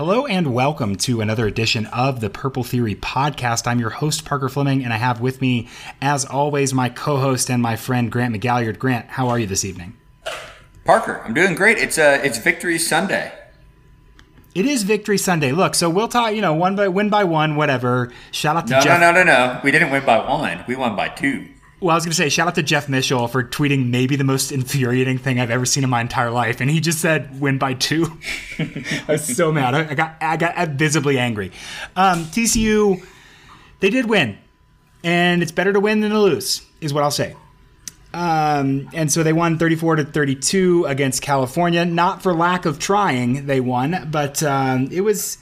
Hello and welcome to another edition of the Purple Theory podcast. I'm your host, Parker Fleming, and I have with me, as always, my co host and my friend, Grant McGalliard. Grant, how are you this evening? Parker, I'm doing great. It's uh, it's Victory Sunday. It is Victory Sunday. Look, so we'll talk, you know, one by win by one, whatever. Shout out to No, Jeff. no, no, no, no. We didn't win by one. We won by two. Well, I was going to say, shout out to Jeff Mitchell for tweeting maybe the most infuriating thing I've ever seen in my entire life, and he just said win by two. I was so mad. I got I got visibly angry. Um, TCU, they did win, and it's better to win than to lose, is what I'll say. Um, and so they won 34 to 32 against California. Not for lack of trying, they won, but um, it was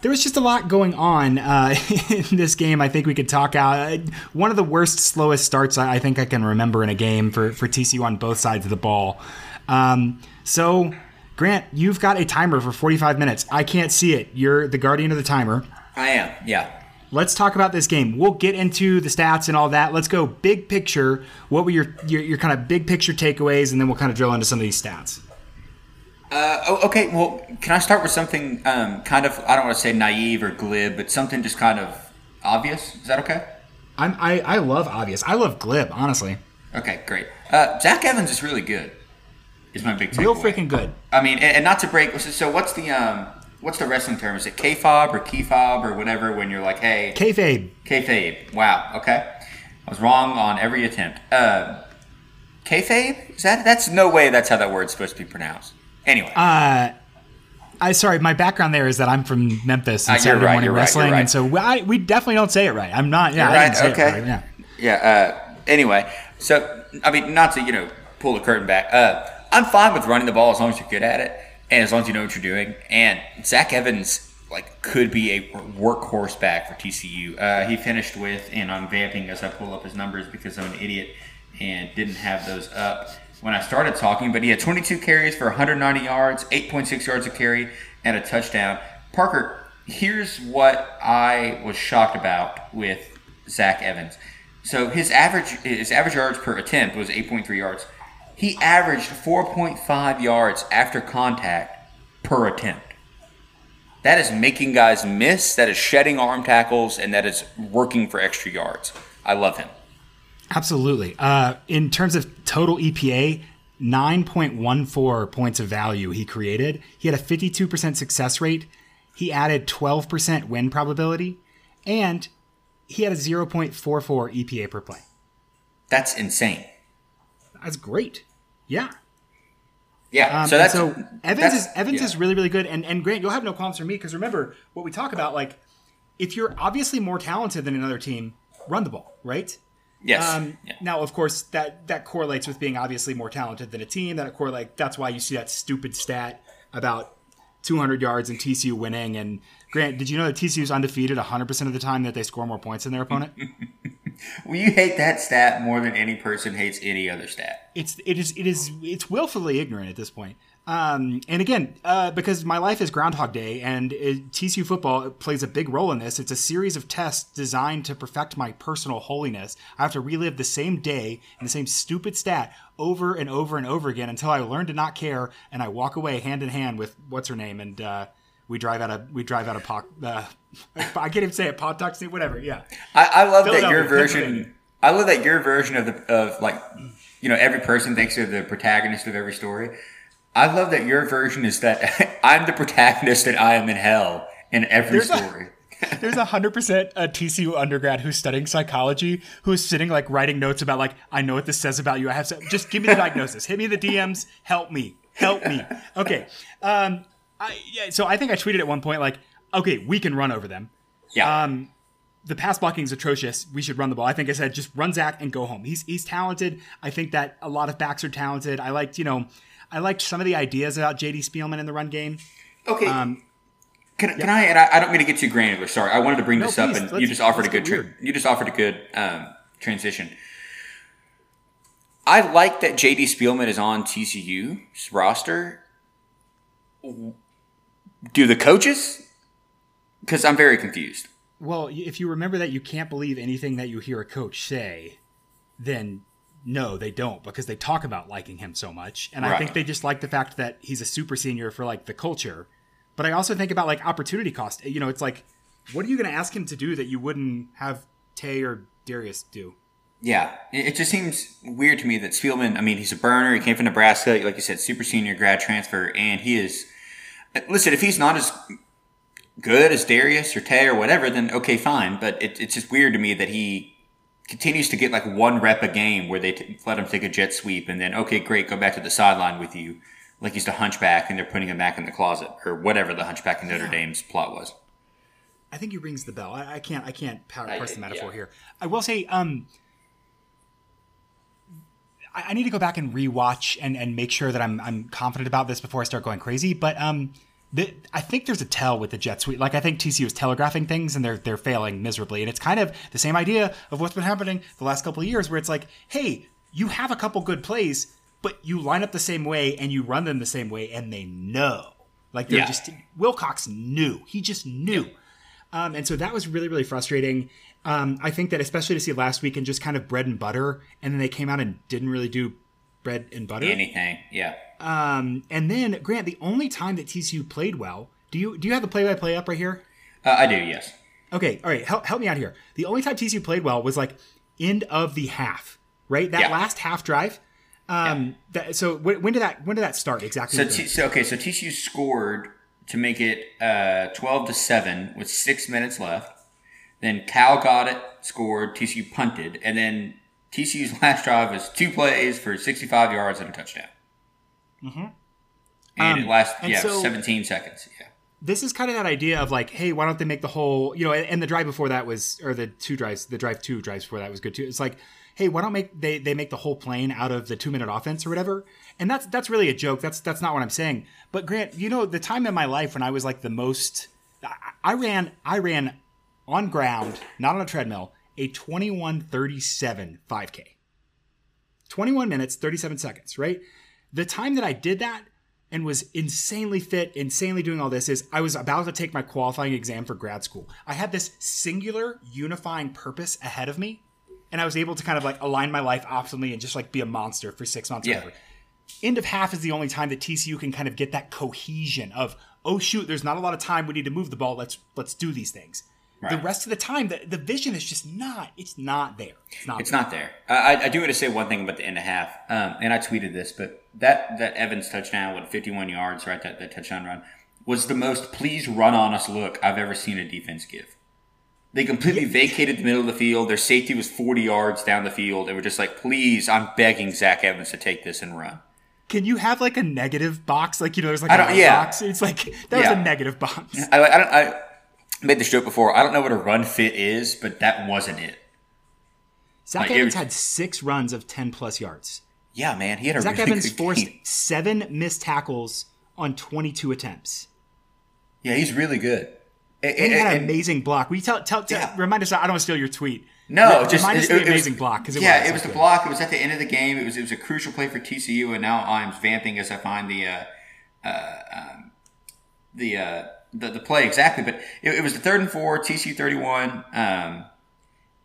there was just a lot going on uh, in this game. I think we could talk out one of the worst, slowest starts I I think I can remember in a game for for TCU on both sides of the ball. Um, so, Grant, you've got a timer for 45 minutes. I can't see it. You're the guardian of the timer. I am. Yeah. Let's talk about this game. We'll get into the stats and all that. Let's go big picture. What were your your, your kind of big picture takeaways, and then we'll kind of drill into some of these stats. Uh, oh, okay. Well, can I start with something um, kind of I don't want to say naive or glib, but something just kind of obvious? Is that okay? I'm, I I love obvious. I love glib, honestly. Okay, great. Uh, Zach Evans is really good. Is my big takeaway. Real freaking good. I mean, and, and not to break. So, so what's the um, what's the wrestling term? Is it K-fob or key-fob or whatever? When you're like, hey, Kayfabe. Kayfabe. Wow. Okay. I was wrong on every attempt. Uh, kayfabe? Is that? That's no way. That's how that word's supposed to be pronounced. Anyway. Uh, I sorry, my background there is that I'm from Memphis and Uh, Saturday right, morning you're right, wrestling, right. and so I, we definitely don't say it right. I'm not. Yeah, right. Okay. it right. Yeah. yeah. Uh, anyway, so I mean, not to you know pull the curtain back. Uh, I'm fine with running the ball as long as you're good at it and as long as you know what you're doing. And Zach Evans like could be a workhorse back for TCU. Uh, he finished with, and I'm vamping as I pull up his numbers because I'm an idiot and didn't have those up when I started talking. But he had 22 carries for 190 yards, 8.6 yards a carry, and a touchdown. Parker, here's what I was shocked about with Zach Evans. So his average his average yards per attempt was 8.3 yards. He averaged 4.5 yards after contact per attempt. That is making guys miss, that is shedding arm tackles, and that is working for extra yards. I love him. Absolutely. Uh, in terms of total EPA, 9.14 points of value he created. He had a 52% success rate. He added 12% win probability, and he had a 0.44 EPA per play. That's insane. That's great. Yeah. Yeah. Um, so that's so Evans that's- is Evans yeah. is really really good, and and Grant, you'll have no qualms for me because remember what we talk about. Like, if you're obviously more talented than another team, run the ball, right? Yes. Um, Yeah. Now, of course, that that correlates with being obviously more talented than a team. That correlate. That's why you see that stupid stat about 200 yards and TCU winning. And Grant, did you know that TCU is undefeated 100 percent of the time that they score more points than their opponent? Well, you hate that stat more than any person hates any other stat. it's it is it is it's willfully ignorant at this point. Um, and again, uh, because my life is Groundhog Day, and it, TCU football plays a big role in this. It's a series of tests designed to perfect my personal holiness. I have to relive the same day and the same stupid stat over and over and over again until I learn to not care, and I walk away hand in hand with what's her name, and uh, we drive out of we drive out of Poc. Uh, I can't even say it. Pot Tuxie, whatever. Yeah. I, I love that your version. I love that your version of the of like, you know, every person thinks they're the protagonist of every story. I love that your version is that I'm the protagonist and I am in hell in every There's a- story. There's a hundred percent a TCU undergrad who's studying psychology who's sitting like writing notes about like I know what this says about you. I have to just give me the diagnosis. Hit me the DMs. Help me. Help me. Okay. Um. I yeah. So I think I tweeted at one point like, okay, we can run over them. yeah, Um. The pass blocking is atrocious. We should run the ball. I think I said just run Zach and go home. He's he's talented. I think that a lot of backs are talented. I liked you know, I liked some of the ideas about JD Spielman in the run game. okay. um, can, can I? And I, I don't mean to get too granular. Sorry, I wanted to bring No, this up, and you just offered a good. Tra- you just offered a good um, transition. I like that JD Spielman is on TCU's roster. Do the coaches? Because I'm very confused. Well, if you remember that you can't believe anything that you hear a coach say, then no, they don't because they talk about liking him so much. And I think they just like the fact that he's a super senior for like the culture. But I also think about like opportunity cost. You know, it's like, what are you going to ask him to do that you wouldn't have Taye or Darius do? Yeah, it just seems weird to me that Spielman. I mean, he's a burner. He came from Nebraska, like you said, super senior grad transfer, and he is. Listen, if he's not as good as Darius or Taye or whatever, then okay, fine. But it, it's just weird to me that he continues to get like one rep a game where they t- let him take a jet sweep, and then okay, great, go back to the sideline with you, like he's the hunchback, and they're putting him back in the closet or whatever the hunchback in Notre yeah. Dame's plot was. I think he rings the bell. I, I can't. I can't parse the metaphor yeah. here. I will say. um I, need to go back and rewatch and, and make sure that I'm I'm confident about this before I start going crazy. But um, the, I think there's a tell with the jet sweep. Like I think TCU is telegraphing things and they're they're failing miserably. And it's kind of the same idea of what's been happening the last couple of years, where it's like, hey, you have a couple good plays, but you line up the same way and you run them the same way, and they know. Like they're yeah. just Wilcox knew. He just knew. Yeah. Um, and so that was really, really frustrating. Um, I think that especially to see last week and just kind of bread and butter, and then they came out and didn't really do bread and butter. Anything, yeah. Um, and then Grant, the only time that TCU played well, do you do you have the play-by-play up right here? Uh, I do, yes. Okay, all right. Help, help me out here. The only time TCU played well was like end of the half, right? That yeah. last half drive. Um, yeah. that, so when, when, did that when did that start exactly? So, T, so okay, so TCU scored to make it uh, 12 to 7 with six minutes left. Then Cal got it, scored, TCU punted, and then TCU's last drive was two plays for 65 yards and a touchdown. Mm-hmm. And um, it lasted, yeah, so 17 seconds. Yeah. This is kind of that idea of like, hey, why don't they make the whole, you know, and the drive before that was, or the two drives, the drive two drives before that was good too. It's like, hey, why don't make they they make the whole plane out of the two minute offense or whatever? And that's that's really a joke. That's that's not what I'm saying. But Grant, you know, the time in my life when I was like the most, I, I ran I ran on ground, not on a treadmill, a 21:37 5K. 21 minutes 37 seconds, right? The time that I did that and was insanely fit, insanely doing all this is I was about to take my qualifying exam for grad school. I had this singular unifying purpose ahead of me and I was able to kind of like align my life optimally and just like be a monster for six months. Yeah. Whatever. End of half is the only time that TCU can kind of get that cohesion of oh shoot, there's not a lot of time. We need to move the ball. Let's let's do these things. Right. The rest of the time, the, the vision is just not. It's not there. It's not. It's there. not there. I, I do want to say one thing about the end of half, um, and I tweeted this, but that that Evans touchdown with 51 yards, right? That that touchdown run was the most please run on us look I've ever seen a defense give. They completely vacated the middle of the field. Their safety was 40 yards down the field. They were just like, please, I'm begging Zach Evans to take this and run. Can you have like a negative box? Like, you know, there's like a yeah. box. It's like, that yeah. was a negative box. I, I, don't, I made this joke before. I don't know what a run fit is, but that wasn't it. Zach like, Evans was, had six runs of 10 plus yards. Yeah, man. He had a Zach really Evans forced game. seven missed tackles on 22 attempts. Yeah, he's really good. And, and, he had an amazing block. We tell, tell, tell yeah. remind us? I don't want to steal your tweet. No, Re- just remind it, the it amazing was, block because yeah, was, it was the block. It was at the end of the game. It was it was a crucial play for TCU, and now I'm vamping as I find the uh, uh, um, the, uh, the the play exactly. But it, it, was the third and four, TCU 31. Um,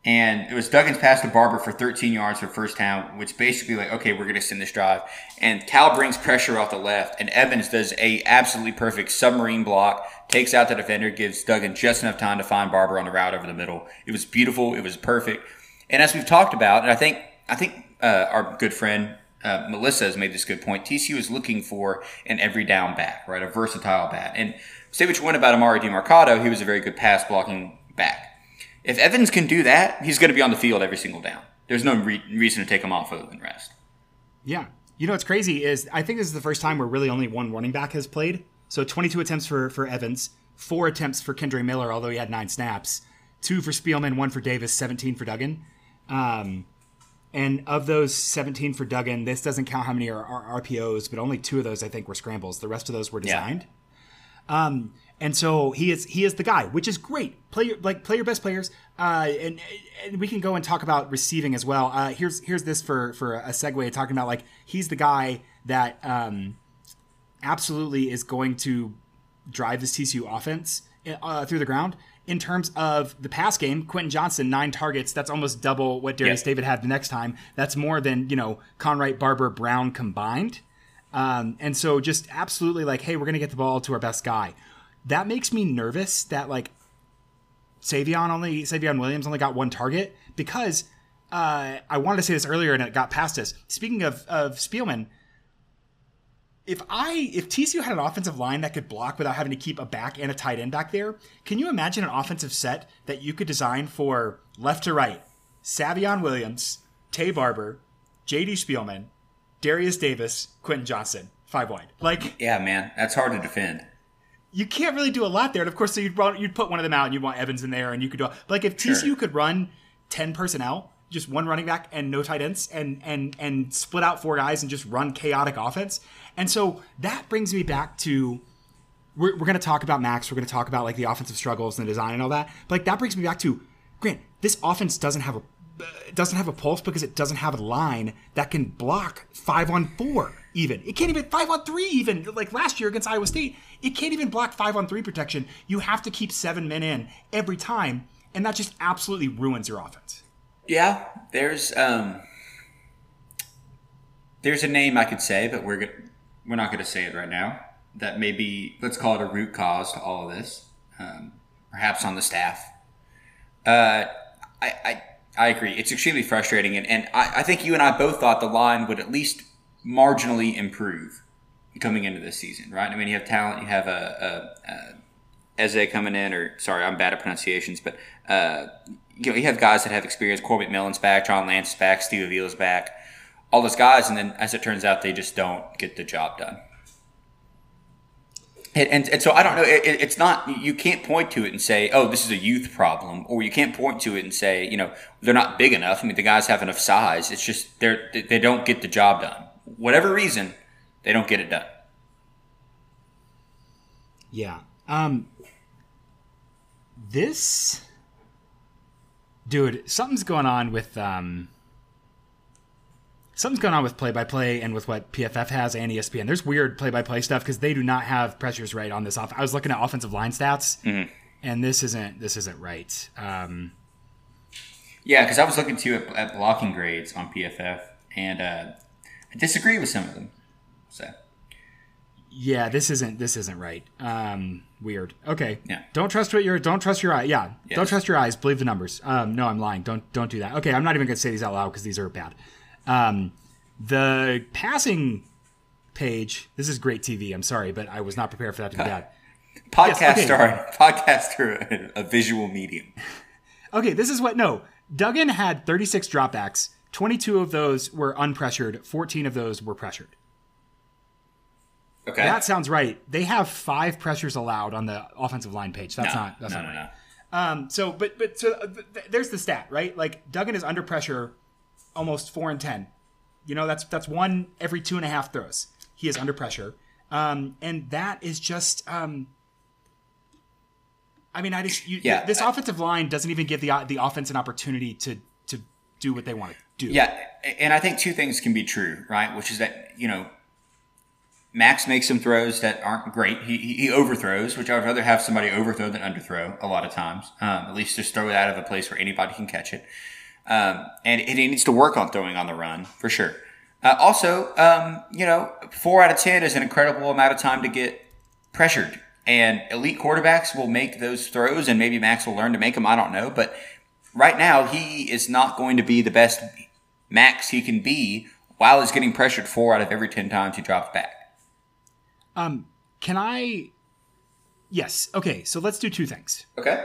and it was Duggan's pass to Barber for 13 yards for first down, which basically like, okay, we're going to send this drive. And Cal brings pressure off the left, and Evans does a absolutely perfect submarine block, takes out the defender, gives Duggan just enough time to find Barber on the route over the middle. It was beautiful. It was perfect. And as we've talked about, and I think I think uh, our good friend uh, Melissa has made this good point. TCU is looking for an every down back, right? A versatile back. And say what you want about Emari Demercado, he was a very good pass blocking back. If Evans can do that, he's going to be on the field every single down. There's no re- reason to take him off other than rest. Yeah. You know what's crazy is I think this is the first time where really only one running back has played. So 22 attempts for, for Evans, four attempts for Kendre Miller, although he had nine snaps, two for Spielman, one for Davis, 17 for Duggan. Um, and of those 17 for Duggan, this doesn't count how many are, are RPOs, but only two of those I think were scrambles. The rest of those were designed. Yeah. Um, and so he is he is the guy, which is great. Play your, like play your best players, uh, and, and we can go and talk about receiving as well. Uh, here's here's this for for a segue talking about like he's the guy that um, absolutely is going to drive this TCU offense uh, through the ground. In terms of the pass game, Quentin Johnston nine targets. That's almost double what Darius yeah. Davis had the next time. That's more than you know Conwright, Barber, Brown combined. Um, and so just absolutely like, hey, we're gonna get the ball to our best guy that makes me nervous that like Savion only Savion Williams only got one target because uh, I wanted to say this earlier and it got past us. Speaking of of Spielman, if I if TCU had an offensive line that could block without having to keep a back and a tight end back there, can you imagine an offensive set that you could design for left to right? Savion Williams, Taye Barber, J.D. Spielman, Darius Davis, Quentin Johnston, five wide. Like, yeah, man, that's hard to defend. You can't really do a lot there. And of course, so you'd run, you'd put one of them out, and you'd want Evans in there, and you could do. But like if TCU sure. could run ten personnel, just one running back and no tight ends, and and and split out four guys and just run chaotic offense. And so that brings me back to we're, we're going to talk about Max. We're going to talk about like the offensive struggles and the design and all that. But like that brings me back to Grant. This offense doesn't have a doesn't have a pulse because it doesn't have a line that can block five on four even. It can't even five on three even. Like last year against iowa state it can't even block five on three protection. You have to keep seven men in every time and that just absolutely ruins your offense. Yeah there's um there's a name i could say but we're good we're not going to say it right now that maybe let's call it a root cause to all of this um, perhaps on the staff. Uh, I, I I agree. It's extremely frustrating, and, and I, I, think you and I both thought the line would at least marginally improve coming into this season, right? I mean, you have talent, you have a, a, a Eze coming in, or sorry, I'm bad at pronunciations, but uh, you know, you have guys that have experience. Corey McMillon's back, John Lanz is back, Steve Avila's back, all those guys, and then as it turns out, they just don't get the job done. And, and, and, so I don't know. It, it's not you can't point to it and say, "Oh, this is a youth problem," or you can't point to it and say, "You know, they're not big enough." I mean, the guys have enough size. It's just they're they don't get the job done. Whatever reason, they don't get it done. Yeah. Um. This, dude, something's going on with um something's going on with play by play and with what PFF has and ESPN. There's weird play by play stuff because they do not have pressures right on this off. I was looking at offensive line stats, mm-hmm. and this isn't this isn't right. Um, yeah, because I was looking too at, at, blocking grades on PFF, and uh, I disagree with some of them. So. Yeah, this isn't this isn't right. Um, weird. Okay. Yeah. Don't trust what your don't trust your eye. Yeah. Yes. Don't trust your eyes. Believe the numbers. Um, no, I'm lying. Don't don't do that. Okay, I'm not even gonna say these out loud because these are bad. Um, the passing page. This is great TV. I'm sorry, but I was not prepared for that to be bad. Podcast yes, okay. star, podcast through a visual medium. Okay, this is what. No, Duggan had 36 dropbacks. 22 of those were unpressured. 14 of those were pressured. Okay, that sounds right. They have five pressures allowed on the offensive line page. That's no, not. That's no, not no, right. no. Um, so, but but so uh, there's the stat, right? Like Duggan is under pressure almost four and ten. You know, that's that's one every two and a half throws. He is under pressure, um, and that is just. Um, I mean, I just you, yeah, this I, offensive line doesn't even give the the offense an opportunity to to do what they want to do. Yeah, and I think two things can be true, right? Which is that you know Max makes some throws that aren't great. He, he, overthrows, which I would rather have somebody overthrow than underthrow a lot of times. Um, at least just throw it out of a place where anybody can catch it. Um, and he needs to work on throwing on the run for sure. Uh, also, um, you know, four out of 10 is an incredible amount of time to get pressured. And elite quarterbacks will make those throws, and maybe Max will learn to make them. I don't know. But right now, he is not going to be the best Max he can be while he's getting pressured four out of every 10 times he drops back. Um, can I? Yes. Okay. So let's do two things. Okay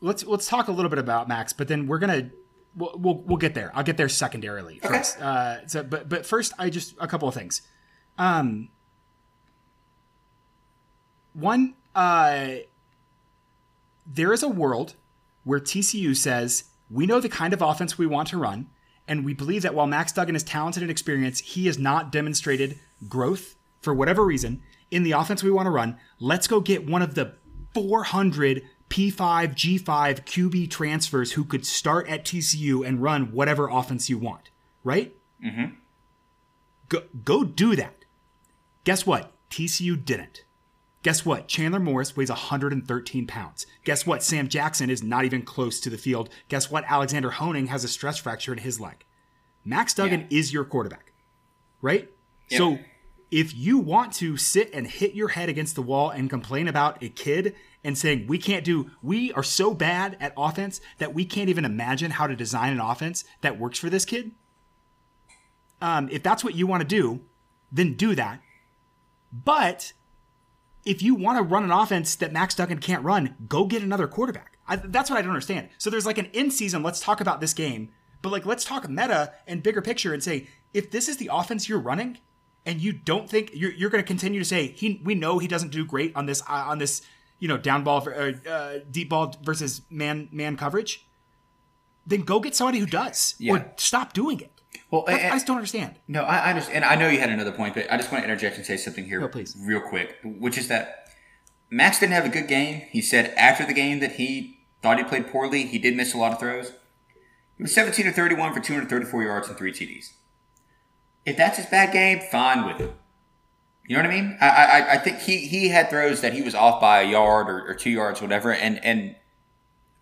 let's let's talk a little bit about Max, but then we're gonna we'll we'll, we'll get there. I'll get there secondarily okay. first. Uh, so, but but first, I just a couple of things. Um, one, uh, there is a world where TCU says we know the kind of offense we want to run, and we believe that while Max Duggan is talented and experienced, he has not demonstrated growth for whatever reason in the offense we want to run. Let's go get one of the 400 P5, G5 QB transfers who could start at TCU and run whatever offense you want, right? Mm-hmm. Go, go do that. Guess what? TCU didn't. Guess what? Chandler Morris weighs 113 pounds. Guess what? Sam Jackson is not even close to the field. Guess what? Alexander Honig has a stress fracture in his leg. Max Duggan yeah. is your quarterback, right? Yep. So if you want to sit and hit your head against the wall and complain about a kid and saying we can't do we are so bad at offense that we can't even imagine how to design an offense that works for this kid um, if that's what you want to do then do that but if you want to run an offense that max duggan can't run go get another quarterback. I, that's what i don't understand. So there's like an in season let's talk about this game but like let's talk meta and bigger picture and say if this is the offense you're running and you don't think you're, you're going to continue to say he we know he doesn't do great on this uh, on this you know down ball uh, uh, deep ball versus man man coverage then go get somebody who does Yeah. or stop doing it Well, and- i just don't understand No, I, I understand. And I know you had another point, but I just want to interject and say something here No, please. real quick, which is that Max didn't have a good game. He said after the game that he thought he played poorly. He did miss a lot of throws. He was 17 to 31 for 234 yards and three TDs. If that's his bad game, fine with it. You know what I mean? I, I, I think he, he had throws that he was off by a yard or, or two yards, whatever, and, and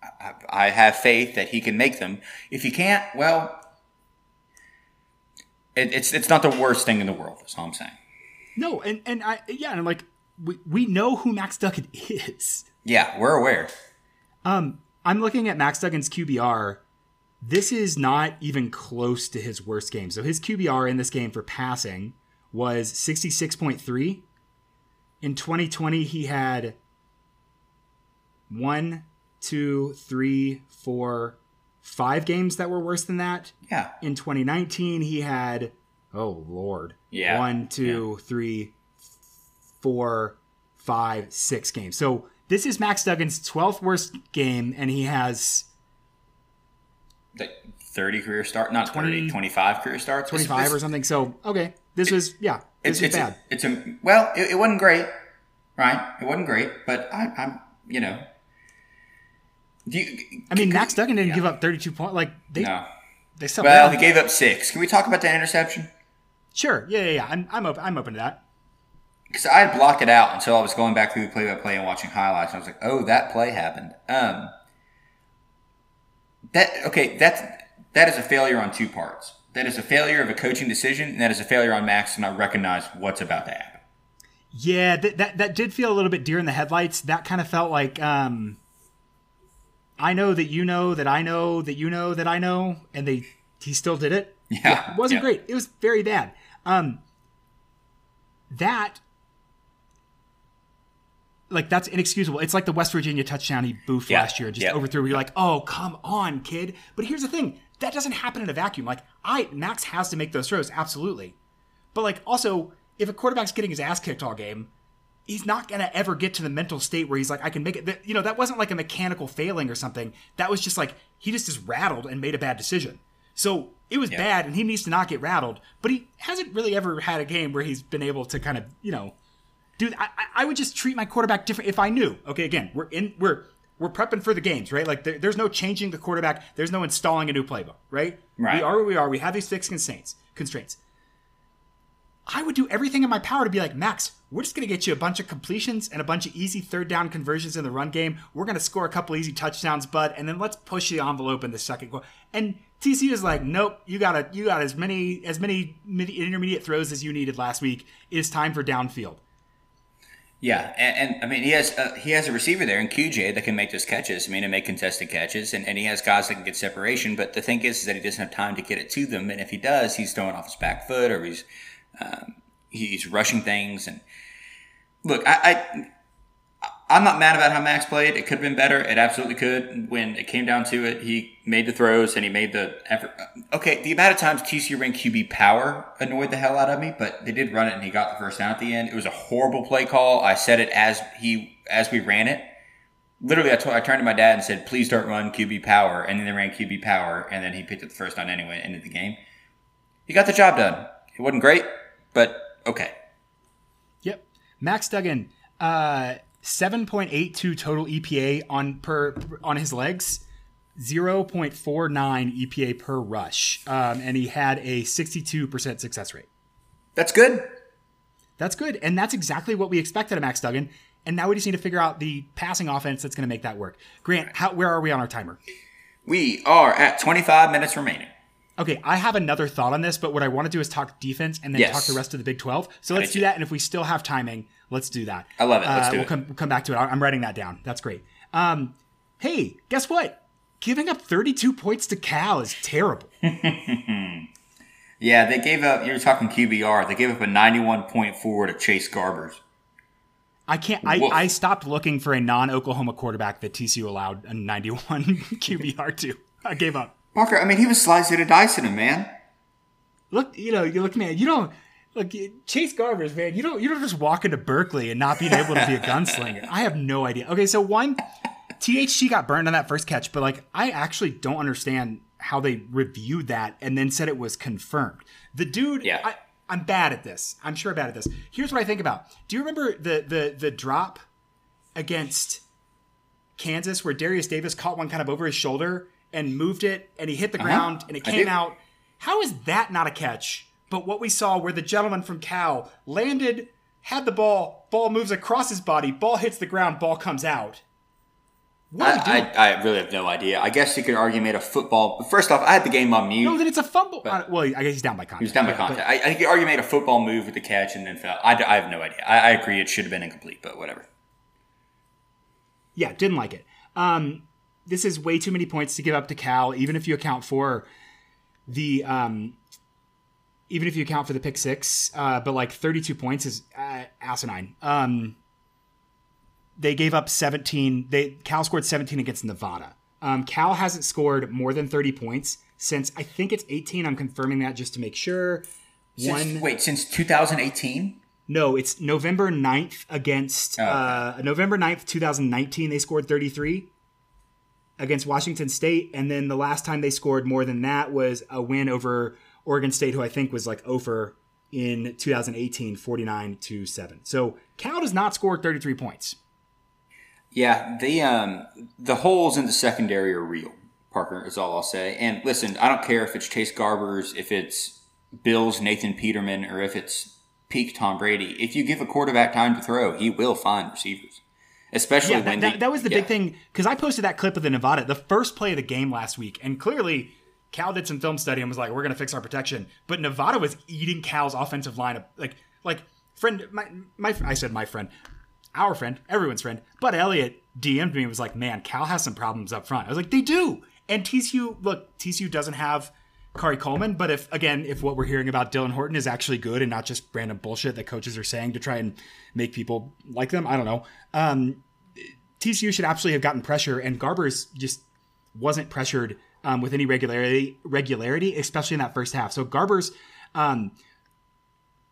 I, I have faith that he can make them. If he can't, well, it, it's it's not the worst thing in the world. That's all I'm saying. no and and i yeah and i'm like we, we know who max duggan is Yeah, we're aware. Um, I'm looking at Max Duggan's QBR. This is not even close to his worst game. So his QBR in this game for passing was 66.3. In 2020, he had one, two, three, four, five games that were worse than that. Yeah, In 2019, he had, oh Lord, Yeah. one, two, three, four, five, six games. So this is Max Duggan's 12th worst game, and he has the 30 career start, not 20 30, 25 career starts. 25 or something. So okay, this was yeah, this It's, was it's, bad. it's a well, it, it wasn't great, right? It wasn't great, but I, I'm you know. Do you, I mean, Max Duggan didn't give up 32 points. Like they no. they still Well, he gave up six. Can we talk about that interception? sure, yeah, yeah, yeah. I'm I'm open. I'm open to that. Because I had blocked it out until I was going back through the play-by-play and watching highlights. And I was like, "Oh, that play happened." Um, that okay? That's that is a failure on two parts. That is a failure of a coaching decision, and that is a failure on Max to not recognize what's about to happen. Yeah, that, that that did feel a little bit deer in the headlights. That kind of felt like um I know that you know that I know that you know that I know and they he still did it. Yeah, it wasn't yeah. great. It was very bad. Um that like that's inexcusable. It's like the West Virginia touchdown he boofed Yeah, last year, just yeah. overthrew. Where you're like, oh come on, kid. But here's the thing: that doesn't happen in a vacuum. Like I, Max has to make those throws, absolutely. But like also, if a quarterback's getting his ass kicked all game, he's not gonna ever get to the mental state where he's like, I can make it. You know, that wasn't like a mechanical failing or something. That was just like he just is rattled and made a bad decision. So it was bad, and he needs to not get rattled. But he hasn't really ever had a game where he's been able to kind of, you know, dude, I, I- I would just treat my quarterback different if I knew. Okay, again, we're in, we're we're prepping for the games, right? Like there, there's no changing the quarterback. There's no installing a new playbook, right? Right. We are where we are. We have these fixed constraints. Constraints. I would do everything in my power to be like Max. We're just gonna get you a bunch of completions and a bunch of easy third down conversions in the run game. We're gonna score a couple easy touchdowns, bud, and then let's push the envelope in the second quarter. And TCU is like, nope, you got a, you got as many as many intermediate throws as you needed last week. It is time for downfield. Yeah, and, and I mean he has uh, he has a receiver there in QJ that can make those catches. I mean, and make contested catches, and, and he has guys that can get separation. But the thing is, is that he doesn't have time to get it to them, and if he does, he's throwing off his back foot or he's um, he's rushing things. And look, I, I I'm not mad about how Max played. It could have been better. It absolutely could. When it came down to it, he made the throws and he made the effort. Okay, the amount of times TCU ran QB power annoyed the hell out of me, but they did run it and he got the first down at the end. It was a horrible play call. I said it as he as we ran it. Literally, I, turned to my dad and said, "Please don't run QB power." And then they ran QB power, and then he picked up the first down anyway. Ended the game. He got the job done. It wasn't great, but okay. Yep. Max Duggan, uh, seven point eight two total EPA on per on his legs, zero point four nine EPA per rush, um, and he had a sixty two percent success rate. That's good. That's good, and that's exactly what we expected of Max Duggan. And now we just need to figure out the passing offense that's going to make that work. Grant, how, where are we on our timer? We are at 25 minutes remaining. Okay, I have another thought on this, but what I want to do is talk defense and then Yes. talk the rest of the Big 12. So let's do that. And if we still have timing, let's do that. I love it. Let's Uh, do we'll it. Come, we'll come back to it. I'm writing that down. That's great. Um, hey, guess what? Giving up 32 points to Cal is terrible. Yeah, they gave up. You were talking QBR. They gave up a 91.4 to Chase Garbers. I can't. I, Woof. I stopped looking for a non-Oklahoma quarterback that TCU allowed a 91 QBR to. I gave up. Parker, I mean, he was slicing and dicing him, man. Look, you know, you look, man. You don't look Chase Garbers, man. You don't. You don't just walk into Berkeley and not being able to be a gunslinger. I have no idea. Okay, so one, THC got burned on that first catch, but like, I actually don't understand how they reviewed that and then said it was confirmed. The dude, Yeah. I, I'm bad at this. I'm sure bad at this. Here's what I think about. Do you remember the the the drop against Kansas where Darius Davis caught one kind of over his shoulder and moved it and he hit the ground and it came out? How is that not a catch? But what we saw where the gentleman from Cal landed, had the ball, ball moves across his body, ball hits the ground, ball comes out. What I. I, I really have no idea. I guess you could argue made a football. First off, I had the game on mute. no, then it's a fumble. Uh, well, I guess he's down by contact. He was down by Yeah, but- contact. I, I think you argue made a football move with the catch and then fell. I, I have no idea. I, I agree it should have been incomplete, but whatever. yeah, didn't like it. Um, this is way too many points to give up to Cal, even if you account for the um, even if you account for the pick six. Uh, but like 32 points is uh, asinine. Um, they gave up 17. They Cal scored 17 against Nevada. Um, Cal hasn't scored more than 30 points since I think it's 18. I'm confirming that just to make sure. Since, One wait, since 2018? no, it's November 9th against okay. uh, November 9th, 2019. They scored 33 against Washington State. And then the last time they scored more than that was a win over Oregon State, who I think was like over in 2018, 49 to 7. So Cal does not score 33 points. Yeah, the um, the holes in the secondary are real. Parker is all I'll say. And listen, I don't care if it's Chase Garbers, if it's Bills Nathan Peterman, or if it's peak Tom Brady. If you give a quarterback time to throw, he will find receivers. Especially Yeah, when that, the- that, was the yeah. big thing because I posted that clip of the Nevada, the first play of the game last week, and clearly Cal did some film study and was like, "We're going to fix our protection," but Nevada was eating Cal's offensive line up, like, like friend, my, my, I said my friend, our friend, everyone's friend, but Elliot DM'd me and was like, "Man, Cal has some problems up front." I was like, "They do," and TCU, look, TCU doesn't have. Khari Coleman, but if again, if what we're hearing about Dylan Horton is actually good and not just random bullshit that coaches are saying to try and make people like them, I don't know. Um, TCU should absolutely have gotten pressure, and Garbers just wasn't pressured um, with any regularity, regularity, especially in that first half. So Garbers um,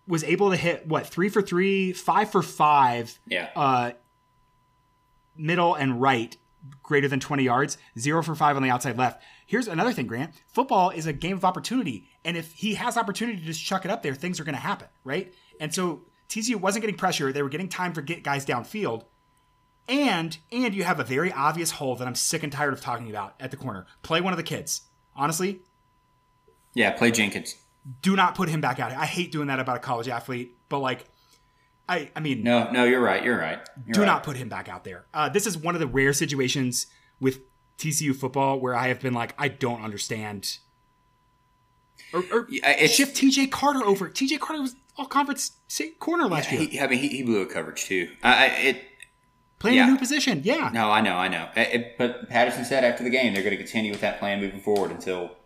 was able to hit what three for three, five for five, Yeah. uh, middle and right, greater than twenty yards, zero for five on the outside left. Here's another thing, Grant. Football is a game of opportunity, and if he has opportunity to just chuck it up there, things are going to happen, right? And so TCU wasn't getting pressure; they were getting time for get guys downfield. And and you have a very obvious hole that I'm sick and tired of talking about at the corner. Play one of the kids. Honestly, yeah, play Jenkins. do not put him back out. I hate doing that about a college athlete, but like, I I mean, No, no, you're right. You're right. You're do right. not put him back out there. Uh, this is one of the rare situations with TCU football where I have been like, I don't understand. Or, or Yeah, shift TJ Carter over. TJ Carter was all conference corner last year, He, I mean, he, he blew a coverage too. I, I, it. Playing yeah. a new position. Yeah, No, I know, I know. It- it- but Patterson said after the game they're going to continue with that plan moving forward until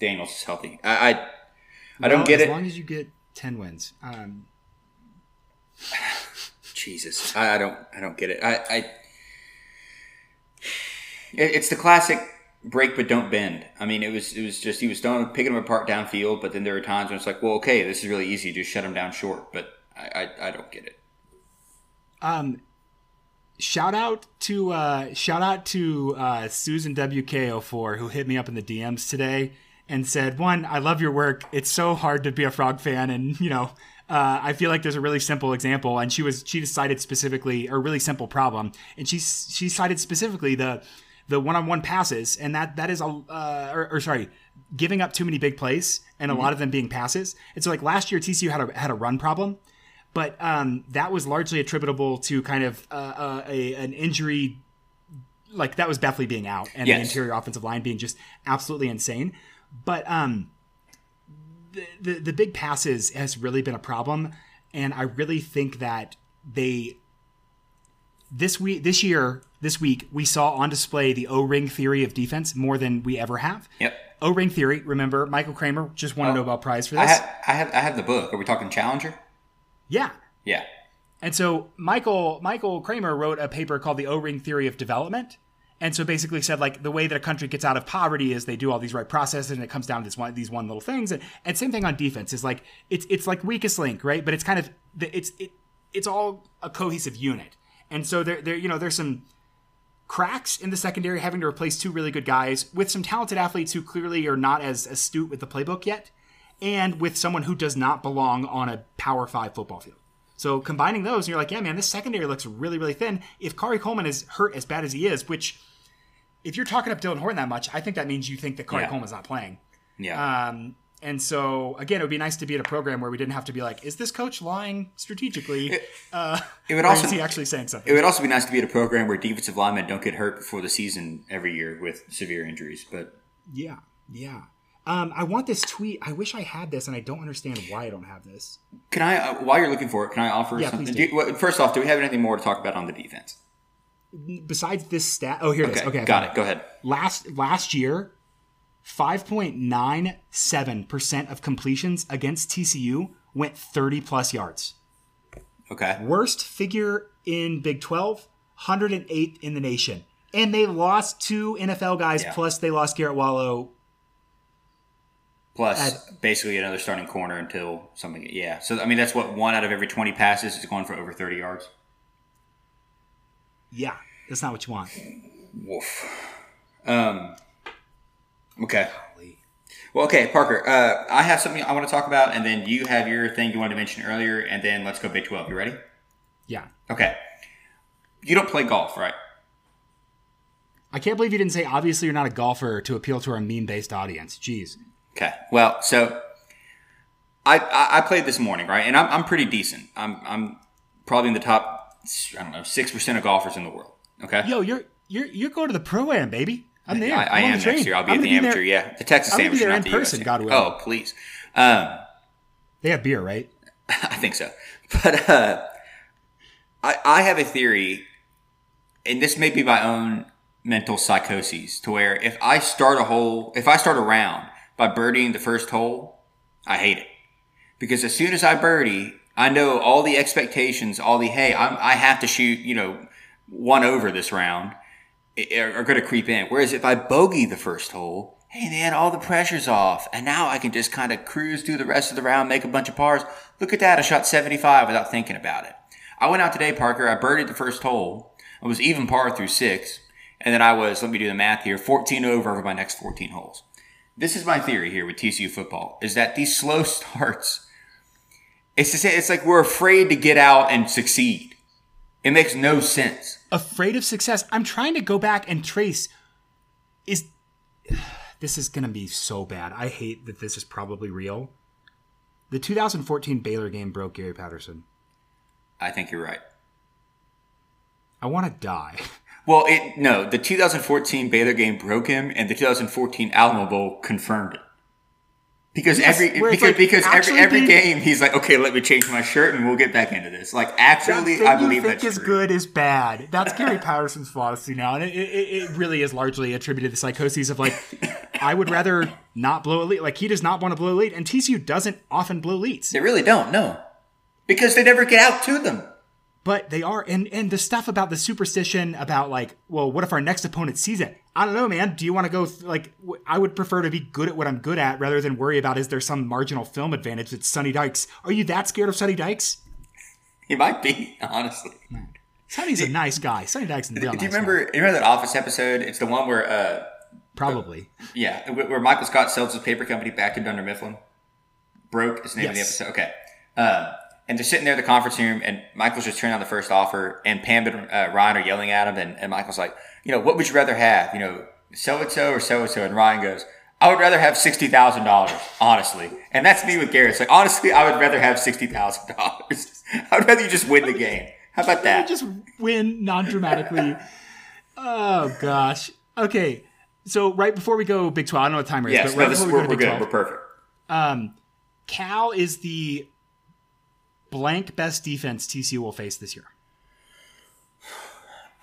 Daniels is healthy. I, I, I Well, don't get as it. As long as you get ten wins. Um, Jesus, I, I don't, I don't get it. I, I, it, it's the classic break but don't bend. I mean, it was, it was just he was throwing, picking them apart downfield, but then there were times when it's like, well, okay, this is really easy, just shut them down short. But I, I, I don't get it. um, shout out to uh, shout out to uh, Susan WK04 who hit me up in the DMs today and said, "One, I love your work. It's so hard to be a Frog fan, and you know." Uh, I feel like there's a really simple example, and she was she decided specifically a really simple problem, and she she cited specifically the the one-on-one passes, and that that is a uh, or, or sorry, giving up too many big plays, and a lot of them being passes. And so like last year, TCU had a had a run problem, but um, that was largely attributable to kind of uh, uh, a an injury, like that was Bethley being out and the interior offensive line being just absolutely insane. but um, the, the the big passes has really been a problem, and I really think that they this week this year this week we saw on display the O-ring theory of defense more than we ever have. Yep. O-ring theory. Remember, Michael Kremer just won a Nobel Prize for I this. have, I have, I have the book. Are we talking Challenger? Yeah. Yeah. And so Michael Michael Kremer wrote a paper called the O-ring theory of development. And so basically said like the way that a country gets out of poverty is they do all these right processes and it comes down to this one these one little things and, and same thing on defense is like it's it's like weakest link right but it's kind of the- it's it it's all a cohesive unit and so there there you know there's some cracks in the secondary having to replace two really good guys with some talented athletes who clearly are not as astute with the playbook yet and with someone who does not belong on a power five football field so combining those, you're like, yeah, man, this secondary looks really, really thin. If Khari Coleman is hurt as bad as he is, which if you're talking up Dylan Horton that much, I think that means you think that Khari Yeah. Coleman's not playing. Yeah. Um, and so again, it would be nice to be at a program where we didn't have to be like, is this coach lying strategically? Uh, it would or also is he actually saying something? it would also be nice to be at a program where defensive linemen don't get hurt before the season every year with severe injuries. But yeah, yeah. Um, I want this tweet. I wish I had this, and I don't understand why I don't have this. can I, uh, while you're looking for it, can I offer Yeah, something? please Do you- well, first off, do we have anything more to talk about on the defense? Besides this stat, oh here it is. Okay, Okay, got it. Go ahead. last last year 5.97% of completions against TCU went 30 plus yards. Okay. Worst figure in Big 12, 108th in the nation. And they lost two NFL guys Yeah. plus they lost Garrett Wallow. Plus, basically another starting corner until something. Yeah. So I mean, that's what one out of every twenty passes is going for over thirty yards. Yeah, that's not what you want. Woof. Um. Okay. Well, okay, Parker. Uh, I have something I want to talk about, and then you have your thing you wanted to mention earlier, and then let's go Big Twelve. You ready? Yeah. Okay. You don't play golf, right? I can't believe you didn't say obviously you're not a golfer to appeal to our meme based audience. Jeez. Okay. Well, so I, I I played this morning, right? And I'm, I'm pretty decent. I'm I'm probably in the top I don't know six percent of golfers in the world. Okay. Yo, you're you're you're going to the pro am, baby. I'm there. I, I am the next year. I'll be I'm at the there- amateur. yeah, the Texas I'm gonna be amateur, there in the person, US. God willing. Oh, please. Um, They have beer, right? I think so. But uh, I, I have a theory, and this may be my own mental psychoses, to where if I start a hole, if I start a round by birdieing the first hole, I hate it. Because as soon as I birdie, I know all the expectations, all the, hey, I'm, I have to shoot, you know, one over this round are, going to creep in. Whereas if I bogey the first hole, hey man, all the pressure's off. And now I can just kind of cruise through the rest of the round, make a bunch of pars. Look at that. I shot 75 without thinking about it. I went out today, Parker. I birdied the first hole. I was even par through six. And then I was, let me do the math here, 14 over over my next 14 holes. This is my theory here with TCU football is that these slow starts, it's to say, it's like we're afraid to get out and succeed. It makes no sense. afraid of success. I'm trying to go back and trace. Is this is going to be so bad? I hate that this is probably real. The 2014 Baylor game broke Gary Patterson. I think you're right. I want to die. Well, it no, the 2014 Baylor game broke him, and the 2014 Alamo Bowl confirmed it. Because Yes, every because, like because every every being- game he's like, okay, let me change my shirt, and we'll get back into this. Like, actually, I believe you think that's is true. good is bad. That's Gary Patterson's philosophy now, and it, it, it really is largely attributed to the psychoses of like, I would rather not blow a lead. Like he does not want to blow a lead, and TCU doesn't often blow leads. They really don't, no, because they never get out to them. But they are, and and the stuff about the superstition about like, well, what if our next opponent sees it? I don't know, man. Do you want to go th- like? w- I would prefer to be good at what I'm good at rather than worry about is there some marginal film advantage that Sonny Dykes? Are you that scared of Sonny Dykes? He might be, honestly. Sonny's a nice guy. Sonny Dykes is a real Do nice you remember? You remember that Office episode? It's the one where, uh, guy. Probably. yeah, where Michael Scott sells his paper company back to Dunder Mifflin. Broke is the name Yes. of the episode. Okay. Um, and they're sitting there in the conference room, and Michael's just turning on the first offer, and Pam and uh, Ryan are yelling at him, and, and Michael's like, you know, what would you rather have? You know, so and so or so and so? And Ryan goes, I would rather have sixty thousand dollars, honestly. And that's me with Garrett. It's like, honestly, I would rather have sixty thousand dollars. I would rather you just win the game. How about that? just win non dramatically. oh gosh. Okay. So right before we go Big Twelve, I don't know what timer is, Yes, but no, this, before we we're, go to Big good. Twelve, We're perfect. um, Cal is the blank best defense TCU will face this year.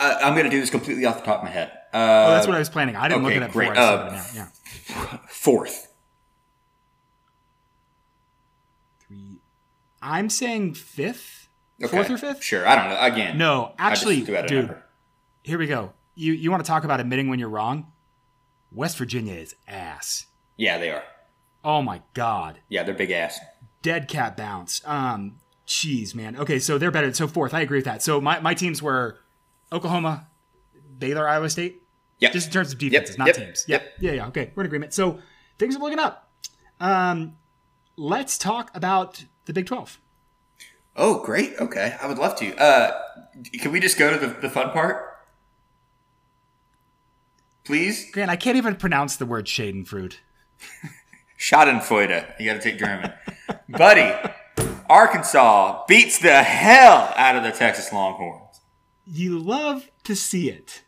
Uh, I'm going to do this completely off the top of my head. Uh, Oh, that's what I was planning. I didn't okay, look it up before great. I Uh, it now. Yeah. fourth. Three. I'm saying fifth, Okay. fourth or fifth. Sure. I don't know. Again. No, actually, threw out a dude. number. Here we go. You you want to talk about admitting when you're wrong? West Virginia is ass. Yeah, they are. Oh my god. Yeah, they're big ass. Dead cat bounce. Um, jeez, man. Okay, so they're better. So fourth, I agree with that. So my, my teams were Oklahoma, Baylor, Iowa State. Yeah. Just in terms of defenses, not yep, teams. yep. Yep. Yeah, yeah. Okay, we're in agreement. So things are looking up. Um, let's talk about the Big Twelve. Oh, great. Okay, I would love to. Uh, can we just go to the, the fun part, please? Grant, I can't even pronounce the word Schadenfreude. Schadenfreude. You got to take German, buddy. Arkansas beats the hell out of the Texas Longhorns. You love to see it.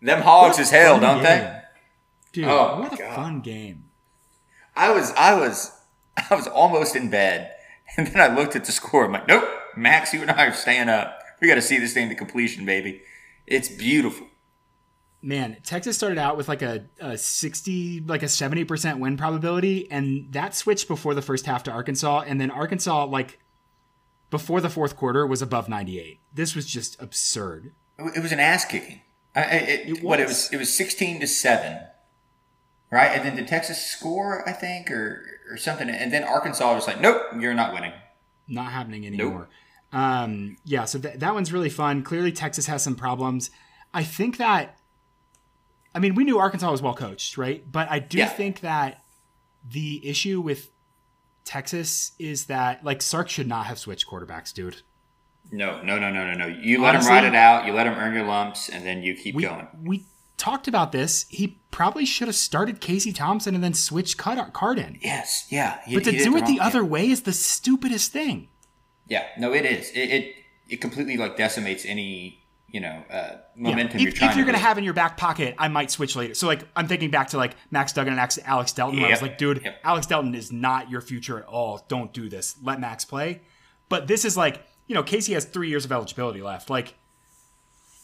Them hogs is hell, don't game. they? Dude, Oh, what a God. fun game. I was, I was, I was almost in bed, and then I looked at the score. I'm like, nope, Max, you and I are staying up. We got to see this thing to completion, baby. It's beautiful. Man, Texas started out with like a, a 60, like a 70% win probability, and that switched before the first half to Arkansas. And then Arkansas, like, before the fourth quarter, was above 98. This was just absurd. It was an ass kicking. I, it, It What it was. It was sixteen to seven, right? And then did Texas score? I think, or or something. And then Arkansas was like, "Nope, you're not winning." Not happening anymore. Um, yeah, so th- that one's really fun. Clearly, Texas has some problems. I think that, I mean, we knew Arkansas was well coached, right? But I do Yeah. think that the issue with Texas is that, like, Sark should not have switched quarterbacks, dude. No, no, no, no, no, no. You let Honestly- them ride it out. You let him earn your lumps, and then you keep We, going. we talked about this. He probably should have started Casey Thompson and then switched Card- Cardin. Yes, yeah. He- But to do it the other way is the stupidest thing. Yeah, no, it is. It it, it completely like decimates any you know uh, momentum if, you're trying if you're gonna have in your back pocket, I might switch later. So like I'm thinking back to like Max Duggan and Alex- Alex Delton. Where I was like, dude, Yep. Alex Delton is not your future at all. Don't do this. Let Max play. But this is like, you know, Casey has three years of eligibility left. Like,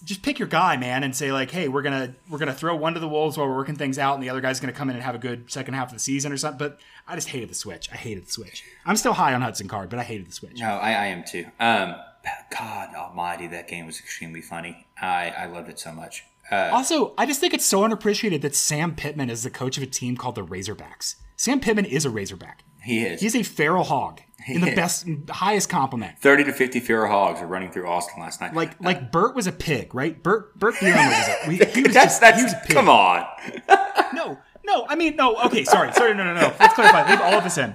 just pick your guy, man, and say like, hey, we're gonna we're gonna throw one to the wolves while we're working things out, and the other guy's gonna come in and have a good second half of the season or something. But I just hated the switch. I hated the switch. I'm still high on Hudson Card, but I hated the switch. No, I, I am too. Um, God Almighty, that game was extremely funny. I I loved it so much. Uh, Also, I just think it's so unappreciated that Sam Pittman is the coach of a team called the Razorbacks. Sam Pittman is a Razorback. he is. He's a feral hog in the best, highest compliment. Thirty to fifty feral hogs were running through Austin last night. Like, like Bert was a pig, right? Bert, Bert Bielema was a, we, he was that's just, that's he was a pig. come on. No, no, I mean, no. Okay, sorry, sorry, no, no, no. Let's clarify. Leave all of this in.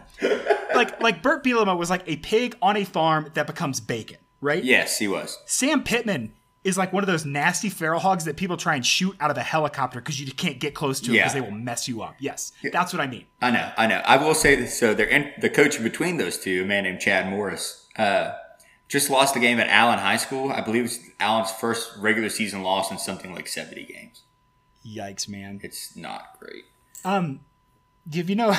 Like, like Bert Bielema was like a pig on a farm that becomes bacon, right? Yes, he was. Sam Pittman is like one of those nasty feral hogs that people try and shoot out of a helicopter because you can't get close to Yeah. because they will mess you up. Yes, that's what I mean. I know, I know. I will say this. So they're in, the coach between those two, a man named Chad Morris, uh, just lost the game at Allen High School. I believe it's Allen's first regular season loss in something like 70 games. Yikes, man. It's not great. Um, if you know,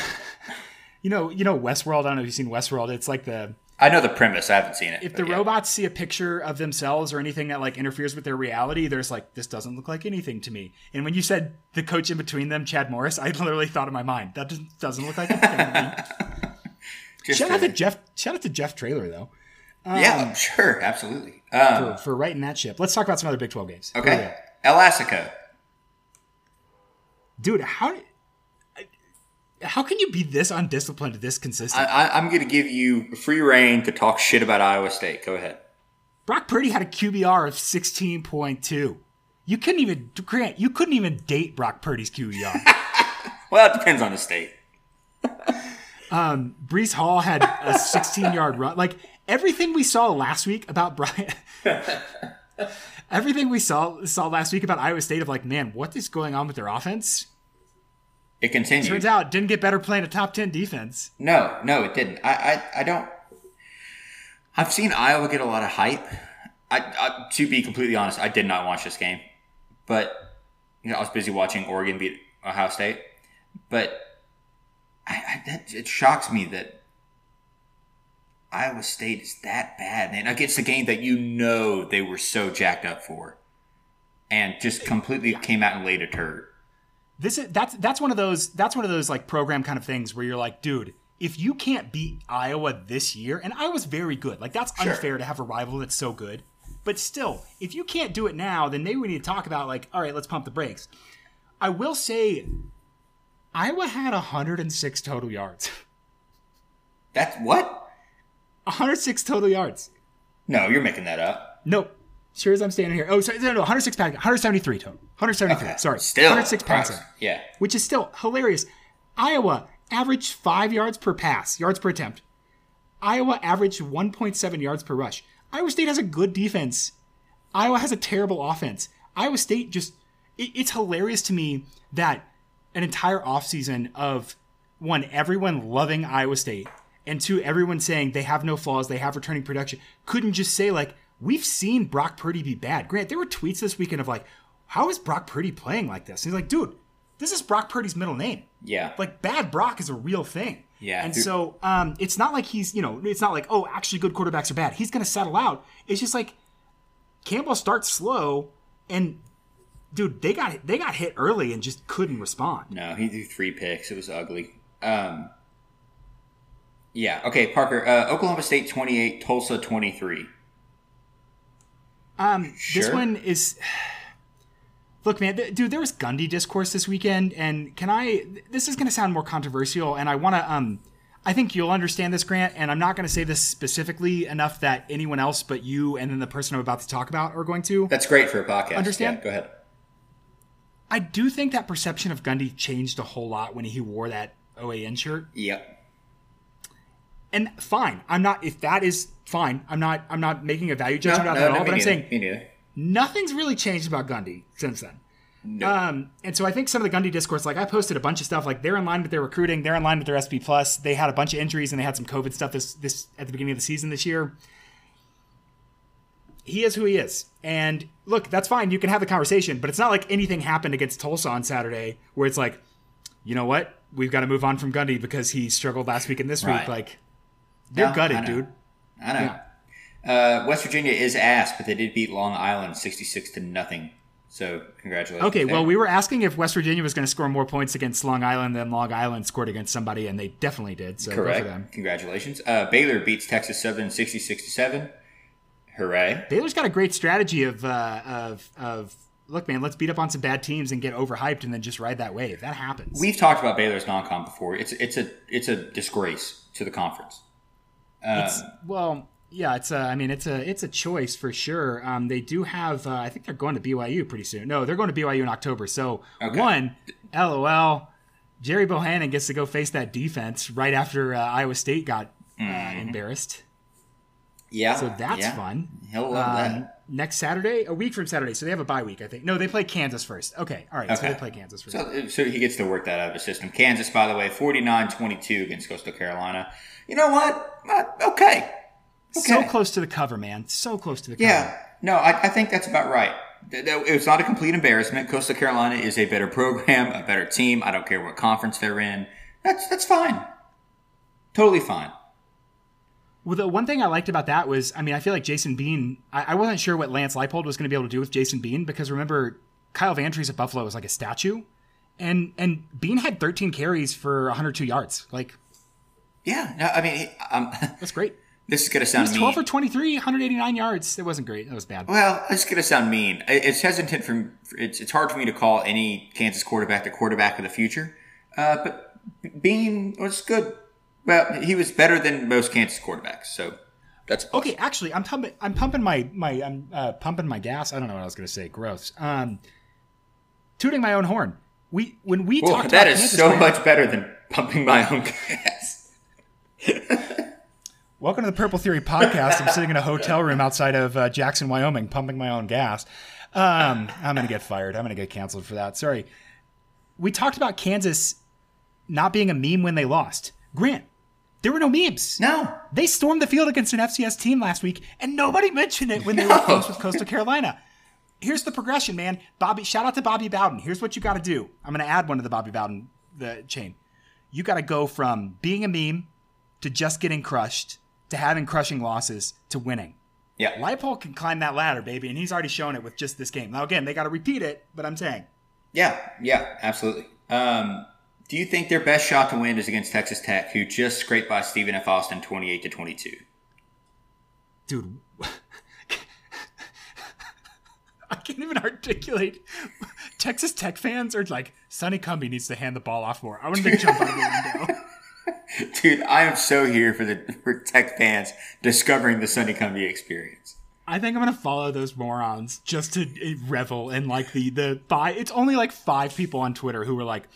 you know, you know Westworld. I don't know if you've seen Westworld. It's like the I know the premise. I haven't seen it. if the yeah. robots see a picture of themselves or anything that like interferes with their reality, they're like, this doesn't look like anything to me. And when you said the coach in between them, Chad Morris, I literally thought in my mind that doesn't, doesn't look like anything to me. Shout out to Jeff. Shout out to Jeff Traylor though yeah, sure, absolutely. Um, for, for righting that ship. Let's talk about some other Big Twelve games. Okay, go. Elastico. dude, how how can you be this undisciplined, this consistent? I, I, I'm going to give you free reign to talk shit about Iowa State. Go ahead. Brock Purdy had a QBR of 16.2. You couldn't even Grant, you couldn't even date Brock Purdy's QBR. Well, it depends on the state. Um, Breece Hall had a 16 yard run. Like everything we saw last week about Brian. everything we saw saw last week about Iowa State of like, man, what is going on with their offense? It continues. Turns out it didn't get better playing a top 10 defense. No, no, it didn't. I, I, I don't. I've seen Iowa get a lot of hype. I, I, to be completely honest, I did not watch this game, but you know, I was busy watching Oregon beat Ohio State, but I, I, that, it shocks me that Iowa State is that bad, and against a game that you know they were so jacked up for, and just completely came out and laid a turd. This is that's that's one of those that's one of those like program kind of things where you're like, dude, if you can't beat Iowa this year, and Iowa's very good, like that's Sure. unfair to have a rival that's so good. But still, if you can't do it now, then maybe we need to talk about like, all right, let's pump the brakes. I will say, Iowa had 106 total yards. That's what? 106 total yards. No, you're making that up. Nope. Sure as I'm standing here. Oh, sorry, no, no, 106 passing, 173 total. 173. Sorry, Still, 106 Christ. passing. Yeah, which is still hilarious. Iowa averaged five yards per pass, yards per attempt. Iowa averaged 1.7 yards per rush. Iowa State has a good defense. Iowa has a terrible offense. Iowa State just, it, it's hilarious to me that an entire offseason of one, everyone loving Iowa State, and two, everyone saying they have no flaws, they have returning production, couldn't just say, like, we've seen Brock Purdy be bad. Grant, there were tweets this weekend of like, how is Brock Purdy playing like this? And he's like, dude, this is Brock Purdy's middle name. Yeah. Like bad Brock is a real thing. Yeah. And so um, it's not like he's, you know, it's not like, oh, actually good quarterbacks are bad. He's going to settle out. It's just like Campbell starts slow and dude, they got they got hit early and just couldn't respond. No, he threw three picks. It was ugly. Um, yeah. Okay, Parker. Uh, Oklahoma State 28, Tulsa 23. Um, sure. This one is. Look, man, th- dude, there was Gundy discourse this weekend, and can I? This is going to sound more controversial, and I want to. Um, I think you'll understand this, Grant, and I'm not going to say this specifically enough that anyone else but you and then the person I'm about to talk about are going to. That's great for a podcast. Understand? Yeah, go ahead. I do think that perception of Gundy changed a whole lot when he wore that OAN shirt. Yep. And fine, I'm not. If that is fine, I'm not. I'm not making a value judgment No, about no, that at no, all. But I'm saying nothing's really changed about Gundy since then. Um, and so I think some of the Gundy discourse, like I posted a bunch of stuff, like they're in line with their recruiting, they're in line with their SP plus. They had a bunch of injuries and they had some COVID stuff this this at the beginning of the season this year. He is who he is, and look, that's fine. You can have the conversation, but it's not like anything happened against Tulsa on Saturday where it's like, you know what, we've got to move on from Gundy because he struggled last week and this Right. week. Like they're No, I gutted, know. dude. I know. Uh, West Virginia is ass, but they did beat Long Island sixty six to nothing. So congratulations. Okay, well, we were asking if West Virginia was going to score more points against Long Island than Long Island scored against somebody, and they definitely did. So correct. Congratulations. Uh, Baylor beats Texas Southern 66 to seven. Hooray! Baylor's got a great strategy of uh, of of look, man, let's beat up on some bad teams and get overhyped, and then just ride that wave. That happens. We've talked about Baylor's non-con before. It's it's a it's a disgrace to the conference. It's, well, yeah, it's a. I mean, it's a it's a choice for sure. Um, they do have. Uh, I think they're going to BYU pretty soon. No, they're going to BYU in October. So Okay. one, LOL. Gerry Bohanon gets to go face that defense right after uh, Iowa State got uh, embarrassed. Yeah. So that's yeah. fun. He'll love Um, that. next Saturday, a week from Saturday. So they have a bye week, I think. No, they play Kansas first. Okay, all right. So they play Kansas first. So, so he gets to work that out of his system. Kansas, by the way, 49-22 against Coastal Carolina. You know what? Uh, okay. So close to the cover, man. So close to the cover. Yeah. No, I, I think that's about right. It was not a complete embarrassment. Coastal Carolina is a better program, a better team. I don't care what conference they're in. That's that's fine. Totally fine. Well, the one thing I liked about that was, I mean, I feel like Jason Bean. I, I wasn't sure what Lance Leipold was going to be able to do with Jason Bean because remember, Kyle Vantrease at Buffalo was like a statue, and and Bean had 13 carries for 102 yards. Like Yeah. No, I mean, he- um, that's great. this is gonna He sound was mean. 12 for 23, 189 yards. It wasn't great. That was bad. Well, it's going to sound mean. It's hesitant for it's it's hard for me to call any Kansas quarterback the quarterback of the future. Uh, but Bean was good. Well, he was better than most Kansas quarterbacks. So that's. Okay, actually, I'm pumping. I'm pumping my my. I'm uh, pumping my gas. I don't know what I was going to say. Gross. Um, tooting my own horn. We when we Well, talked that about is Kansas, so much better than pumping my own gas. Welcome to the Purple Theory podcast. I'm sitting in a hotel room outside of uh, Jackson, Wyoming, pumping my own gas. Um, I'm going to get fired. I'm going to get canceled for that. Sorry. We talked about Kansas not being a meme when they lost. Grant, there were no memes. No, They stormed the field against an FCS team last week, and nobody mentioned it when they were close with Coastal Carolina. here's the progression, man. Bobby, shout out to Bobby Bowden. Here's what you got to do. I'm going to add one to the Bobby Bowden the chain. You got to go from being a meme to just getting crushed to having crushing losses to winning. Yeah. Leipold can climb that ladder, baby, and he's already shown it with just this game. Now, again, they got to repeat it, but I'm saying. Yeah, yeah, absolutely. Um, do you think their best shot to win is against Texas Tech, who just scraped by Stephen F. Austin 28 to 22? Dude, I can't even articulate. Texas Tech fans are like, Sonny Cumbie needs to hand the ball off more. I want to jump out of the window. Dude, I am so here for the for Tech fans discovering the Sonny Cumbie experience. I think I'm gonna follow those morons just to revel in like the the five. It's only like five people on Twitter who were like,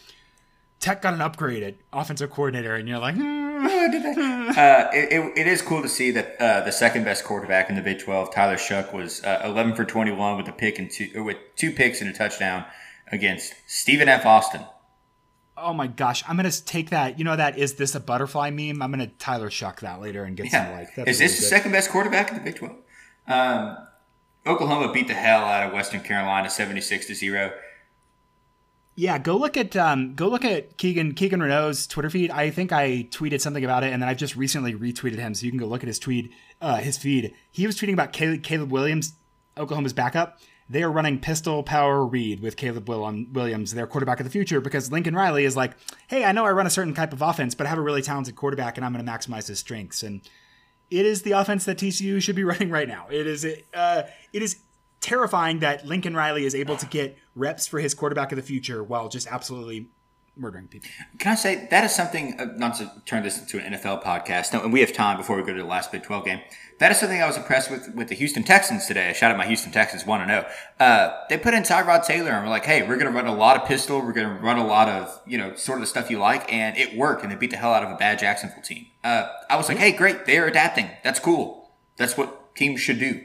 Tech got an upgraded offensive coordinator, and you're like, hmm. uh, it, it, it is cool to see that uh, the second best quarterback in the Big 12, Tyler Shough, was uh, 11 for 21 with a pick and two with two picks and a touchdown against Stephen F. Austin. oh my gosh, I'm gonna take that. You know that is this a butterfly meme? I'm gonna Tyler Shough that later and get some Yeah. like. That's Is this really the second best quarterback in the Big 12? Um, Oklahoma beat the hell out of Western Carolina 76 to 0. Yeah, go look at um, go look at Keegan Keegan Renault's Twitter feed. I think I tweeted something about it, and then I've just recently retweeted him, so you can go look at his tweet, uh, his feed. He was tweeting about Caleb, Williams, Oklahoma's backup. They are running pistol power read with Caleb Williams, their quarterback of the future, because Lincoln Riley is like, hey, I know I run a certain type of offense, but I have a really talented quarterback, and I'm going to maximize his strengths. And it is the offense that TCU should be running right now. It is uh, it is terrifying that Lincoln Riley is able to get reps for his quarterback of the future while just absolutely murdering people. Can I say that is something, uh, not to turn this into an NFL podcast, no, and we have time before we go to the last Big 12 game. That is something I was impressed with with the Houston Texans today. I shout out my Houston Texans 1 0. Uh, they put in Tyrod Taylor and we're like, hey, we're going to run a lot of pistol. We're going to run a lot of, you know, sort of the stuff you like. And it worked. And they beat the hell out of a bad Jacksonville team. Uh, I was like, hey, great. They're adapting. That's cool. That's what teams should do.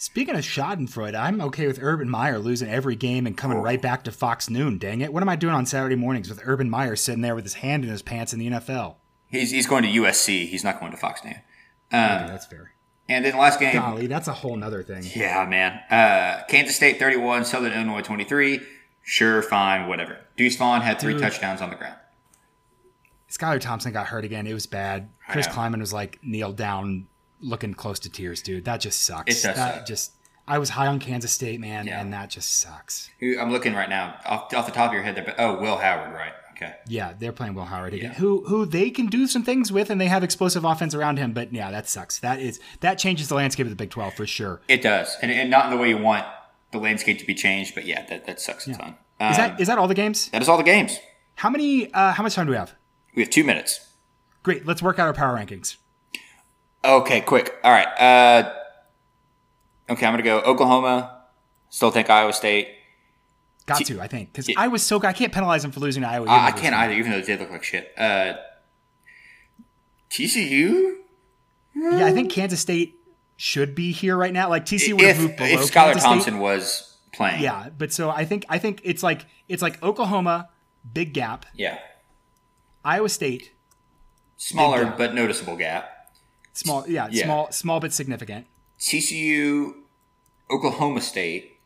Speaking of Schadenfreude, I'm okay with Urban Meyer losing every game and coming right back to Fox Noon. Dang it! What am I doing on Saturday mornings with Urban Meyer sitting there with his hand in his pants in the NFL? He's, he's going to USC. He's not going to Fox News. Okay, that's fair. And then last game. Golly, that's a whole nother thing. Yeah, man. Uh, Kansas State 31, Southern Illinois 23. Sure, fine, whatever. Deuce Vaughn had three Dude. touchdowns on the ground. Skylar Thompson got hurt again. It was bad. Chris. Klieman was like kneeled down, looking close to tears, dude. That just sucks. It does that suck. just. I was high on Kansas State, man, Yeah. and that just sucks. Who- I'm looking right now. Off, off the top of your head, there, but oh, Will Howard, right? Okay. Yeah, they're playing Will Howard again, Yeah. who who they can do some things with, and they have explosive offense around him. But yeah, that sucks. That is that changes the landscape of the Big Twelve for sure. It does. And, and not in the way you want the landscape to be changed, but yeah, that, that sucks a ton. Um, Is that is that all the games? that is all the games. How many? Uh, how much time do we have? We have two minutes. Great. Let's work out our power rankings. Okay, quick. All right. Uh, okay, I'm going to go Oklahoma. Still think Iowa State. Got T- to, I think, because. I was so I can't penalize them for losing to Iowa. I, I can't either, even though they did look like shit. Uh, TCU? Yeah, I think Kansas State should be here right now. Like TCU would have If, moved below if Skylar Kansas State. Thompson was playing. Yeah, but so I think I think it's like it's like Oklahoma, big gap. Yeah. Iowa State, Smaller but noticeable gap. Small. Yeah, Yeah. small, small but significant. TCU, Oklahoma State.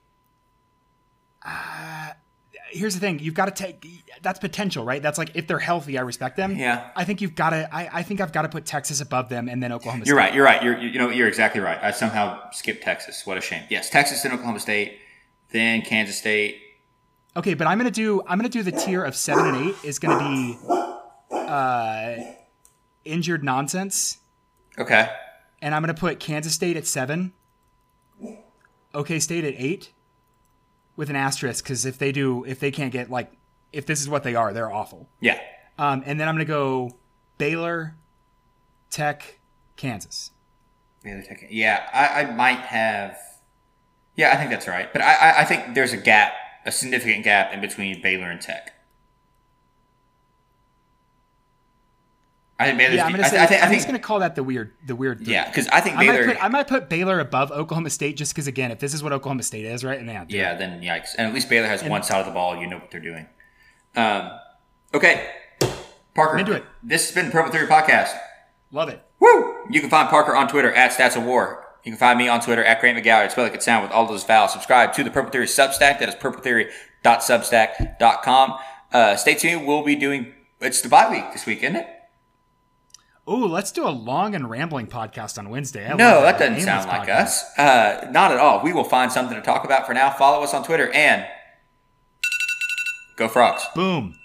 Here's the thing: you've got to take that's potential, right? That's like if they're healthy, I respect them. Yeah. I think you've got to. I, I think I've got to put Texas above them, and then Oklahoma. State. You're right. You're right. You're you know you're exactly right. I somehow skipped Texas. What a shame. Yes, Texas and Oklahoma State, then Kansas State. Okay, but I'm gonna do I'm gonna do the tier of seven and eight is gonna be uh, injured nonsense, Okay. and I'm gonna put Kansas State at seven, OK State at eight, with an asterisk because if they do if they can't get like if this is what they are, they're awful. Yeah. Um, and then I'm gonna go Baylor, Tech, Kansas. Baylor Tech. Yeah, I, I might have. Yeah, I think that's right. But I, I, I think there's a gap, a significant gap in between Baylor and Tech. I think Baylor's. Yeah, I'm gonna I, say I think. I I'm think just gonna call that the weird the weird. three. yeah, because I think I might, Baylor. put, I might put Baylor above Oklahoma State just because again, if this is what Oklahoma State is, right? And yeah, yeah, then yikes. And at least Baylor has one side of the ball. You know what they're doing. Um, okay, Parker. I'm into it. This has been the Purple Theory podcast. love it. Woo! You can find Parker on Twitter at Stats of War. You can find me on Twitter at Grant McGowan. Spell like it sound with all those vowels. Subscribe to the Purple Theory Substack. That is purpletheory.substack.com. Uh, stay tuned. We'll be doing, it's the bye week this week, isn't it? Ooh, let's do a long and rambling podcast on Wednesday. I No, love that doesn't sound like podcast. us. Uh, not at all. We will find something to talk about for now. Follow us on Twitter and go frogs. Boom.